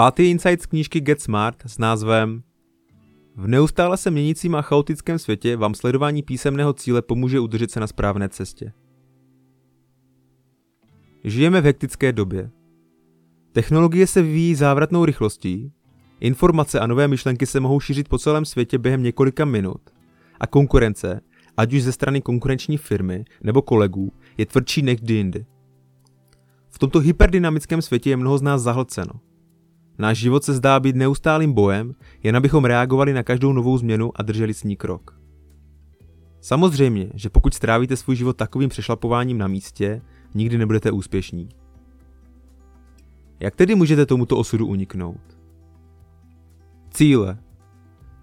Pátý insight z knížky Get Smart s názvem V neustále se měnícím a chaotickém světě vám sledování písemného cíle pomůže udržet se na správné cestě. Žijeme v hektické době. Technologie se vyvíjí závratnou rychlostí, informace a nové myšlenky se mohou šířit po celém světě během několika minut a konkurence, ať už ze strany konkurenční firmy nebo kolegů, je tvrdší než jindy. V tomto hyperdynamickém světě je mnoho z nás zahlceno. Náš život se zdá být neustálým bojem, jen abychom reagovali na každou novou změnu a drželi s ní krok. Samozřejmě, že pokud strávíte svůj život takovým přešlapováním na místě, nikdy nebudete úspěšní. Jak tedy můžete tomuto osudu uniknout? Cíle.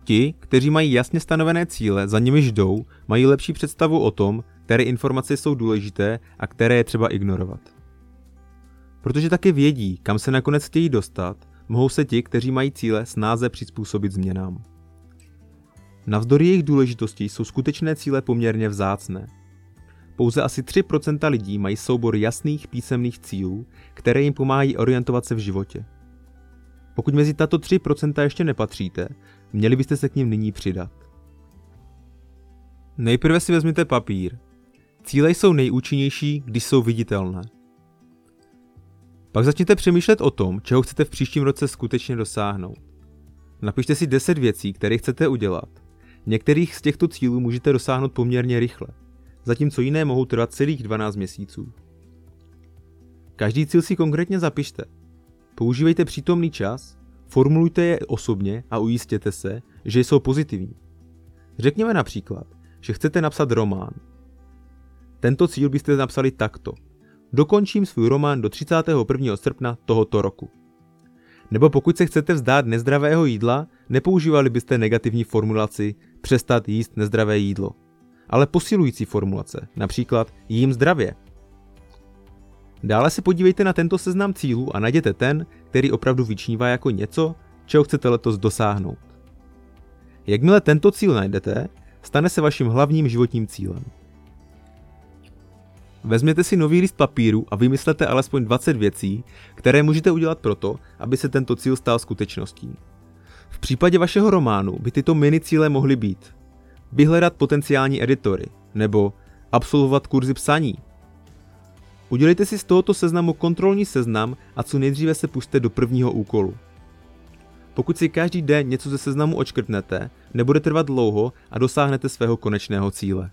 Ti, kteří mají jasně stanovené cíle, za nimi jdou, mají lepší představu o tom, které informace jsou důležité a které je třeba ignorovat. Protože taky vědí, kam se nakonec chtějí dostat, mohou se ti, kteří mají cíle, snáze přizpůsobit změnám. Navzdory jejich důležitosti jsou skutečné cíle poměrně vzácné. Pouze asi 3% lidí mají soubor jasných písemných cílů, které jim pomáhají orientovat se v životě. Pokud mezi tato 3% ještě nepatříte, měli byste se k ním nyní přidat. Nejprve si vezměte papír. Cíle jsou nejúčinnější, když jsou viditelné. Pak začněte přemýšlet o tom, čeho chcete v příštím roce skutečně dosáhnout. Napište si 10 věcí, které chcete udělat. Některých z těchto cílů můžete dosáhnout poměrně rychle, zatímco jiné mohou trvat celých 12 měsíců. Každý cíl si konkrétně zapište. Používejte přítomný čas, formulujte je osobně a ujistěte se, že jsou pozitivní. Řekněme například, že chcete napsat román. Tento cíl byste napsali takto – Dokončím svůj román do 31. srpna tohoto roku. Nebo pokud se chcete vzdát nezdravého jídla, nepoužívali byste negativní formulaci přestat jíst nezdravé jídlo, ale posilující formulace, například jím zdravě. Dále se podívejte na tento seznam cílů a najděte ten, který opravdu vyčnívá jako něco, čeho chcete letos dosáhnout. Jakmile tento cíl najdete, stane se vaším hlavním životním cílem. Vezměte si nový list papíru a vymyslete alespoň 20 věcí, které můžete udělat proto, aby se tento cíl stal skutečností. V případě vašeho románu by tyto mini cíle mohly být vyhledat potenciální editory nebo absolvovat kurzy psaní. Udělejte si z tohoto seznamu kontrolní seznam a co nejdříve se puste do prvního úkolu. Pokud si každý den něco ze seznamu očkrtnete, nebude trvat dlouho a dosáhnete svého konečného cíle.